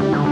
no, you.